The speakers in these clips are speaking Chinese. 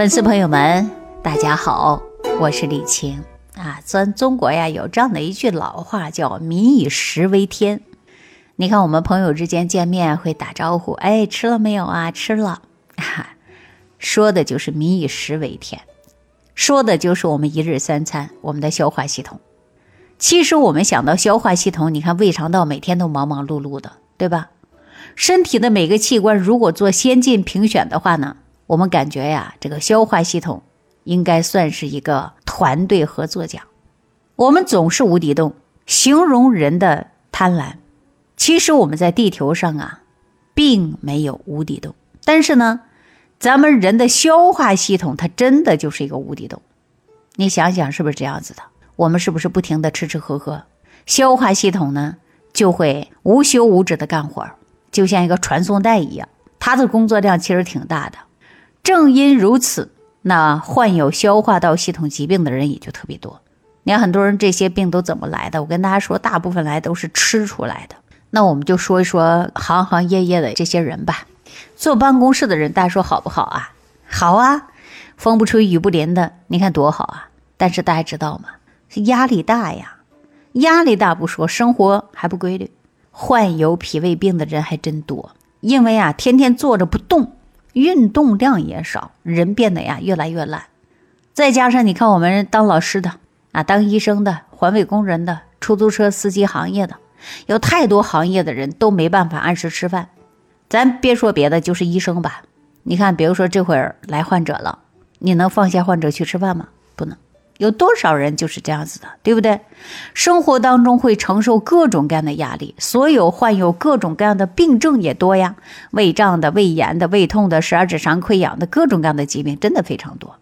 粉丝朋友们，大家好，我是李晴啊。咱中国呀有这样的一句老话，叫“民以食为天”。你看，我们朋友之间见面会打招呼，哎，吃了没有啊？吃了，哈，说的就是“民以食为天”，说的就是我们一日三餐，我们的消化系统。其实我们想到消化系统，你看胃肠道每天都忙忙碌碌的，对吧？身体的每个器官如果做先进评选的话呢？我们感觉呀，这个消化系统应该算是一个团队合作奖。我们总是无底洞，形容人的贪婪。其实我们在地球上啊，并没有无底洞。但是呢，咱们人的消化系统它真的就是一个无底洞。你想想是不是这样子的？我们是不是不停的吃吃喝喝，消化系统呢就会无休无止的干活，就像一个传送带一样，它的工作量其实挺大的。正因如此，那患有消化道系统疾病的人也就特别多。你看，很多人这些病都怎么来的？我跟大家说，大部分来都是吃出来的。那我们就说一说行行业业的这些人吧。坐办公室的人，大家说好不好啊？好啊，风不吹雨不淋的，你看多好啊！但是大家知道吗？压力大呀，压力大不说，生活还不规律，患有脾胃病的人还真多。因为啊，天天坐着不动。运动量也少，人变得呀越来越懒。再加上你看，我们当老师的啊，当医生的，环卫工人的，出租车司机行业的，有太多行业的人都没办法按时吃饭。咱别说别的，就是医生吧。你看，比如说这会儿来患者了，你能放下患者去吃饭吗？不能。有多少人就是这样子的，对不对？生活当中会承受各种各样的压力，所有患有各种各样的病症也多呀，胃胀的、胃炎的、胃痛的、十二指肠溃疡的各种各样的疾病真的非常多。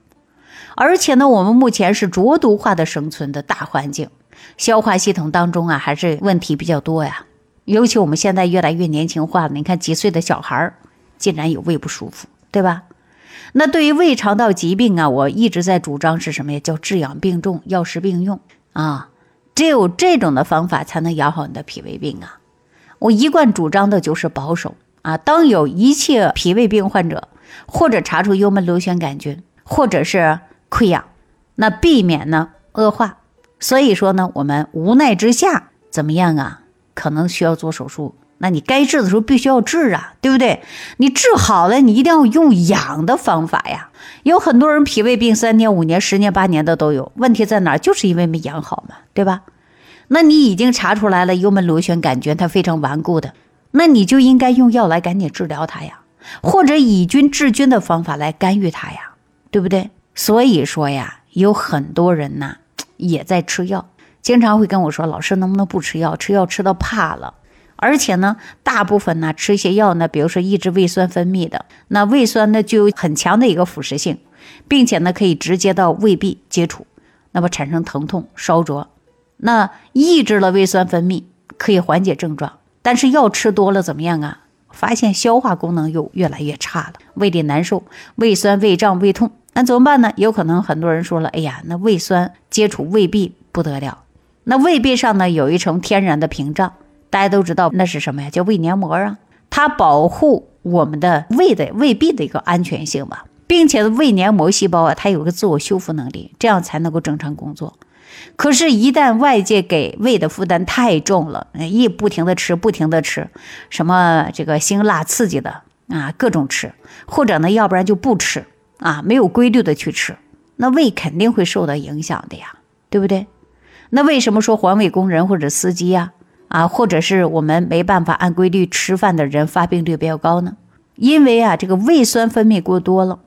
而且呢，我们目前是浊毒化的生存的大环境，消化系统当中啊还是问题比较多呀。尤其我们现在越来越年轻化了，你看几岁的小孩儿竟然有胃不舒服，对吧？那对于胃肠道疾病啊，我一直在主张是什么呀？叫治养并重，药食并用啊！只有这种的方法才能养好你的脾胃病啊！我一贯主张的就是保守啊。当有一切脾胃病患者或者查出幽门螺旋杆菌或者是溃疡，那避免呢恶化。所以说呢，我们无奈之下怎么样啊？可能需要做手术。那你该治的时候必须要治啊，对不对？你治好了，你一定要用养的方法呀。有很多人脾胃病三年、五年、十年、八年的都有，问题在哪儿？就是因为没养好嘛，对吧？那你已经查出来了幽门螺旋杆菌，它非常顽固的，那你就应该用药来赶紧治疗它呀，或者以菌治菌的方法来干预它呀，对不对？所以说呀，有很多人呐也在吃药，经常会跟我说：“老师，能不能不吃药？吃药吃到怕了。”而且呢，大部分呢吃一些药呢，比如说抑制胃酸分泌的，那胃酸呢就有很强的一个腐蚀性，并且呢可以直接到胃壁接触，那么产生疼痛、烧灼。那抑制了胃酸分泌，可以缓解症状，但是药吃多了怎么样啊？发现消化功能又越来越差了，胃里难受，胃酸、胃胀、胃痛，那怎么办呢？有可能很多人说了，哎呀，那胃酸接触胃壁不得了，那胃壁上呢有一层天然的屏障。大家都知道那是什么呀？叫胃黏膜啊，它保护我们的胃的胃壁的一个安全性嘛，并且胃黏膜细胞啊，它有个自我修复能力，这样才能够正常工作。可是，一旦外界给胃的负担太重了，一不停的吃，不停的吃，什么这个辛辣刺激的啊，各种吃，或者呢，要不然就不吃啊，没有规律的去吃，那胃肯定会受到影响的呀，对不对？那为什么说环卫工人或者司机呀？啊或者是我们没办法按规律吃饭的人，发病率比较高呢？因为啊，这个胃酸分泌过多了，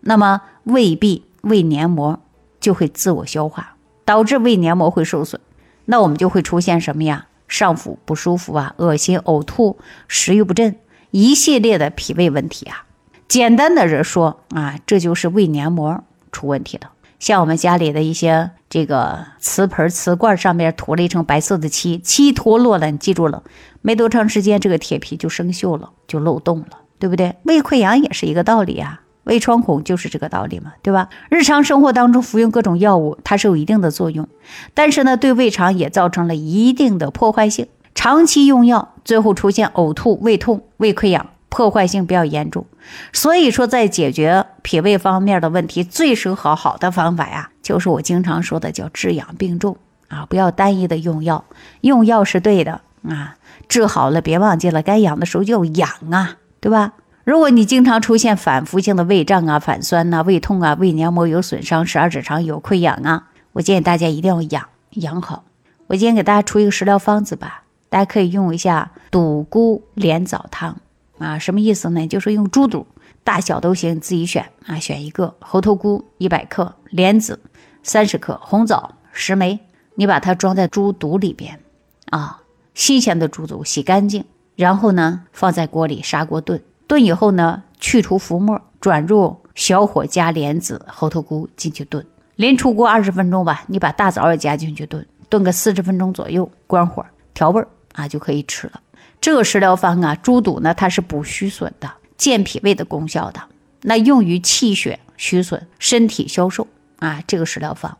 那么胃壁、胃黏膜就会自我消化，导致胃黏膜会受损，那我们就会出现什么呀？上腹不舒服啊，恶心、呕吐、食欲不振，一系列的脾胃问题啊。简单的人说啊，这就是胃黏膜出问题了。像我们家里的一些这个瓷盆、瓷罐上面涂了一层白色的漆，漆脱落了，你记住了，没多长时间，这个铁皮就生锈了，就漏洞了，对不对？胃溃疡也是一个道理啊，胃穿孔就是这个道理嘛，对吧？日常生活当中服用各种药物，它是有一定的作用，但是呢，对胃肠也造成了一定的破坏性。长期用药，最后出现呕吐、胃痛、胃溃疡，破坏性比较严重。所以说，在解决脾胃方面的问题，最适合好的方法呀，就是我经常说的叫治养并重啊，不要单一的用药，用药是对的啊，治好了别忘记了该养的时候就养啊，对吧？如果你经常出现反复性的胃胀啊、反酸呐、胃痛啊、胃黏膜有损伤、十二指肠有溃疡啊，我建议大家一定要养养好。我今天给大家出一个食疗方子吧，大家可以用一下独孤莲枣汤啊，什么意思呢？就是用猪肚，大小都行，自己选啊，选一个猴头菇一百克，莲子三十克，红枣十枚，你把它装在猪肚里边啊，新鲜的猪肚洗干净，然后呢放在锅里砂锅炖。炖以后呢，去除浮沫，转入小火加莲子、猴头菇进去炖，临出锅二十分钟吧。你把大枣也加进去炖，炖个四十分钟左右，关火调味儿啊，就可以吃了。这个食疗方啊，猪肚呢它是补虚损的，健脾胃的功效的，那用于气血虚损、身体消瘦啊。这个食疗方，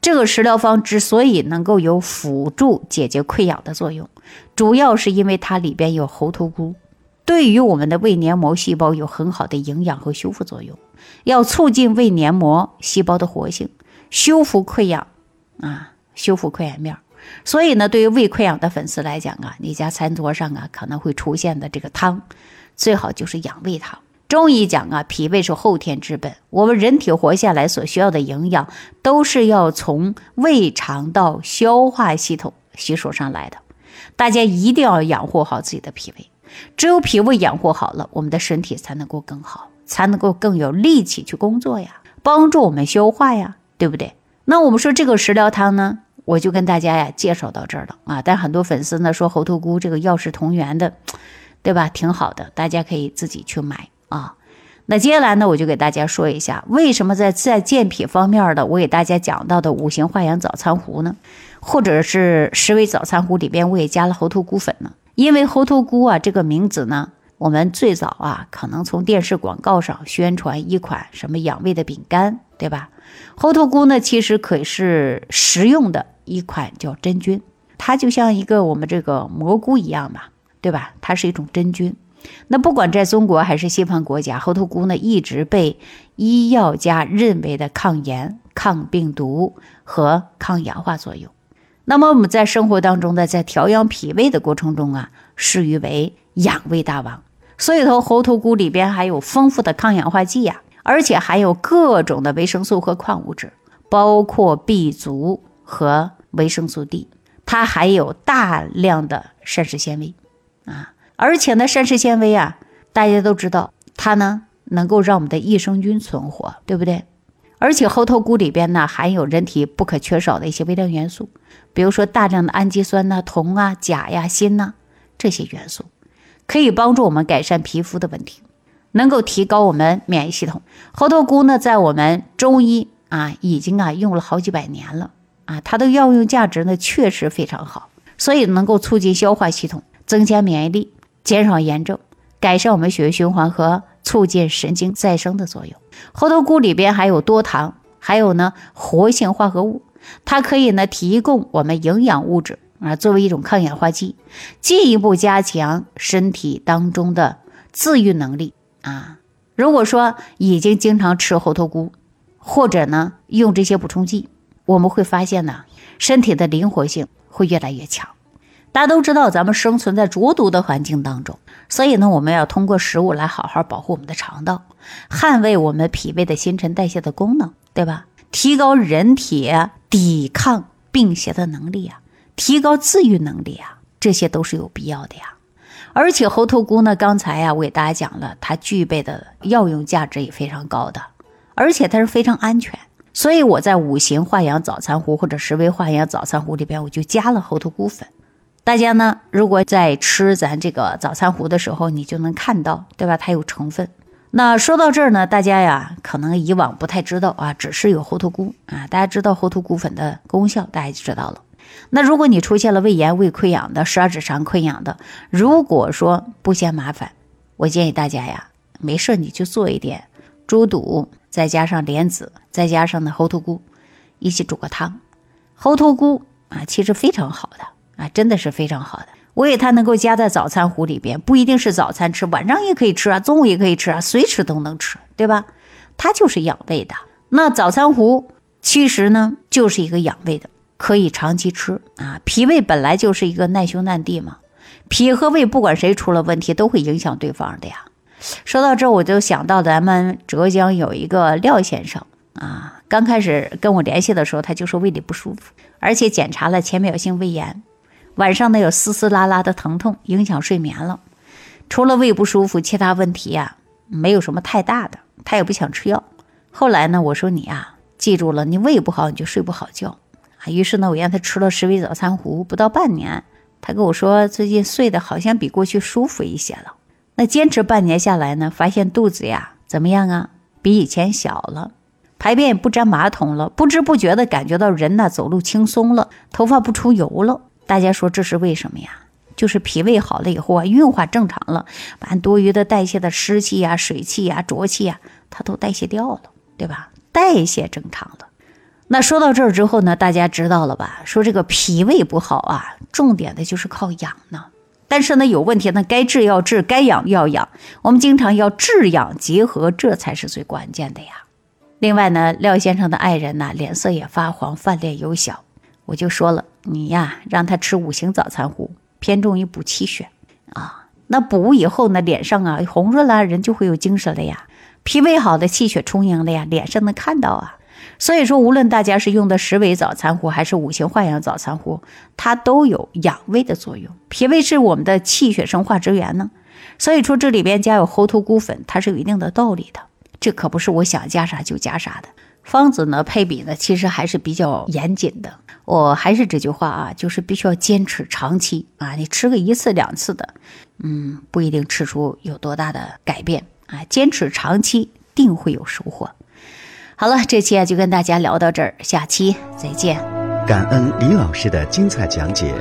这个食疗方之所以能够有辅助解决溃疡的作用，主要是因为它里边有猴头菇。对于我们的胃黏膜细胞有很好的营养和修复作用，要促进胃黏膜细胞的活性，修复溃疡啊，修复溃疡面儿。所以呢，对于胃溃疡的粉丝来讲啊，你家餐桌上啊可能会出现的这个汤，最好就是养胃汤。中医讲啊，脾胃是后天之本，我们人体活下来所需要的营养都是要从胃肠道消化系统吸收上来的。大家一定要养护好自己的脾胃。只有脾胃养护好了，我们的身体才能够更好，才能够更有力气去工作呀，帮助我们消化呀，对不对？那我们说这个食疗汤呢，我就跟大家呀介绍到这儿了啊。但很多粉丝呢说猴头菇这个药食同源的，对吧？挺好的，大家可以自己去买啊。那接下来呢，我就给大家说一下，为什么在在健脾方面的，我给大家讲到的五行化养早餐壶呢，或者是十味早餐壶里边，我也加了猴头菇粉呢？因为猴头菇啊这个名字呢，我们最早啊可能从电视广告上宣传一款什么养胃的饼干，对吧？猴头菇呢其实可以是食用的一款叫真菌，它就像一个我们这个蘑菇一样嘛，对吧？它是一种真菌。那不管在中国还是西方国家，猴头菇呢一直被医药家认为的抗炎、抗病毒和抗氧化作用。那么我们在生活当中呢，在调养脾胃的过程中啊，视于为养胃大王。所以说，猴头菇里边还有丰富的抗氧化剂呀，而且还有各种的维生素和矿物质，包括 B 族和维生素 D。它还有大量的膳食纤维啊，而且呢，膳食纤维啊，大家都知道，它呢能够让我们的益生菌存活，对不对？而且猴头菇里边呢，含有人体不可缺少的一些微量元素，比如说大量的氨基酸呐、铜啊、钾呀、锌呐这些元素，可以帮助我们改善皮肤的问题，能够提高我们免疫系统。猴头菇呢，在我们中医啊，已经啊用了好几百年了啊，它的药用价值呢确实非常好，所以能够促进消化系统，增加免疫力，减少炎症，改善我们血液循环和促进神经再生的作用。猴头菇里边还有多糖，还有呢活性化合物，它可以呢提供我们营养物质啊，作为一种抗氧化剂，进一步加强身体当中的自愈能力啊。如果说已经经常吃猴头菇，或者呢用这些补充剂，我们会发现呢身体的灵活性会越来越强。大家都知道，咱们生存在浊毒的环境当中，所以呢，我们要通过食物来好好保护我们的肠道，捍卫我们脾胃的新陈代谢的功能，对吧？提高人体抵抗病邪的能力啊，提高自愈能力啊，这些都是有必要的呀。而且猴头菇呢，刚才呀，我给大家讲了，它具备的药用价值也非常高的，而且它是非常安全，所以我在五行化养早餐壶或者十味化养早餐壶里边，我就加了猴头菇粉。大家呢，如果在吃咱这个早餐壶的时候，你就能看到，对吧？它有成分。那说到这儿呢，大家呀，可能以往不太知道啊，只是有猴头菇啊。大家知道猴头菇粉的功效，大家就知道了。那如果你出现了胃炎、胃溃疡的、十二指肠溃疡的，如果说不嫌麻烦，我建议大家呀，没事你就做一点猪肚，再加上莲子，再加上呢猴头菇，一起煮个汤。猴头菇啊，其实非常好的。啊，真的是非常好的。我给它能够加在早餐壶里边，不一定是早餐吃，晚上也可以吃啊，中午也可以吃啊，随时都能吃，对吧？它就是养胃的。那早餐壶其实呢，就是一个养胃的，可以长期吃啊。脾胃本来就是一个难兄难弟嘛，脾和胃不管谁出了问题，都会影响对方的呀。说到这，我就想到咱们浙江有一个廖先生啊，刚开始跟我联系的时候，他就说胃里不舒服，而且检查了浅表性胃炎，晚上呢有丝丝拉拉的疼痛，影响睡眠了。除了胃不舒服，其他问题呀没有什么太大的，他也不想吃药。后来呢，我说你啊，记住了，你胃不好你就睡不好觉啊。于是呢，我让他吃了十味早餐壶，不到半年，他跟我说最近睡得好像比过去舒服一些了。那坚持半年下来呢，发现肚子呀怎么样啊？比以前小了，排便也不粘马桶了，不知不觉的感觉到人呢走路轻松了，头发不出油了。大家说这是为什么呀？就是脾胃好了以后啊，运化正常了，把多余的代谢的湿气呀、水气呀、浊气呀，它都代谢掉了。对吧？代谢正常了。那说到这儿之后呢，大家知道了吧？说这个脾胃不好啊，重点的就是靠养呢。但是呢，有问题呢，该治要治，该养要养。我们经常要治养结合，这才是最关键的呀。另外呢，廖先生的爱人呢，脸色也发黄，饭量有小，我就说了，你呀，让他吃五行早餐糊，偏重于补气血啊。那补以后呢，脸上啊红润了，人就会有精神了呀。脾胃好的，气血充盈了呀，脸上能看到啊。所以说，无论大家是用的十味早餐壶还是五行化养早餐壶，它都有养胃的作用。脾胃是我们的气血生化之源呢，所以说这里边加有猴头菇粉，它是有一定的道理的。这可不是我想加啥就加啥的。方子呢，配比呢，其实还是比较严谨的。我还是这句话啊，就是必须要坚持长期啊。你吃个一次两次的，嗯，不一定吃出有多大的改变。啊，坚持长期定会有收获。好了，这期啊就跟大家聊到这儿，下期再见。感恩李老师的精彩讲解。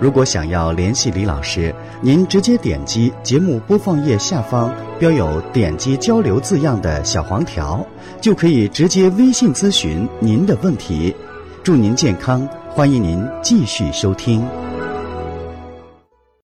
如果想要联系李老师，您直接点击节目播放页下方标有“点击交流”字样的小黄条，就可以直接微信咨询您的问题。祝您健康，欢迎您继续收听。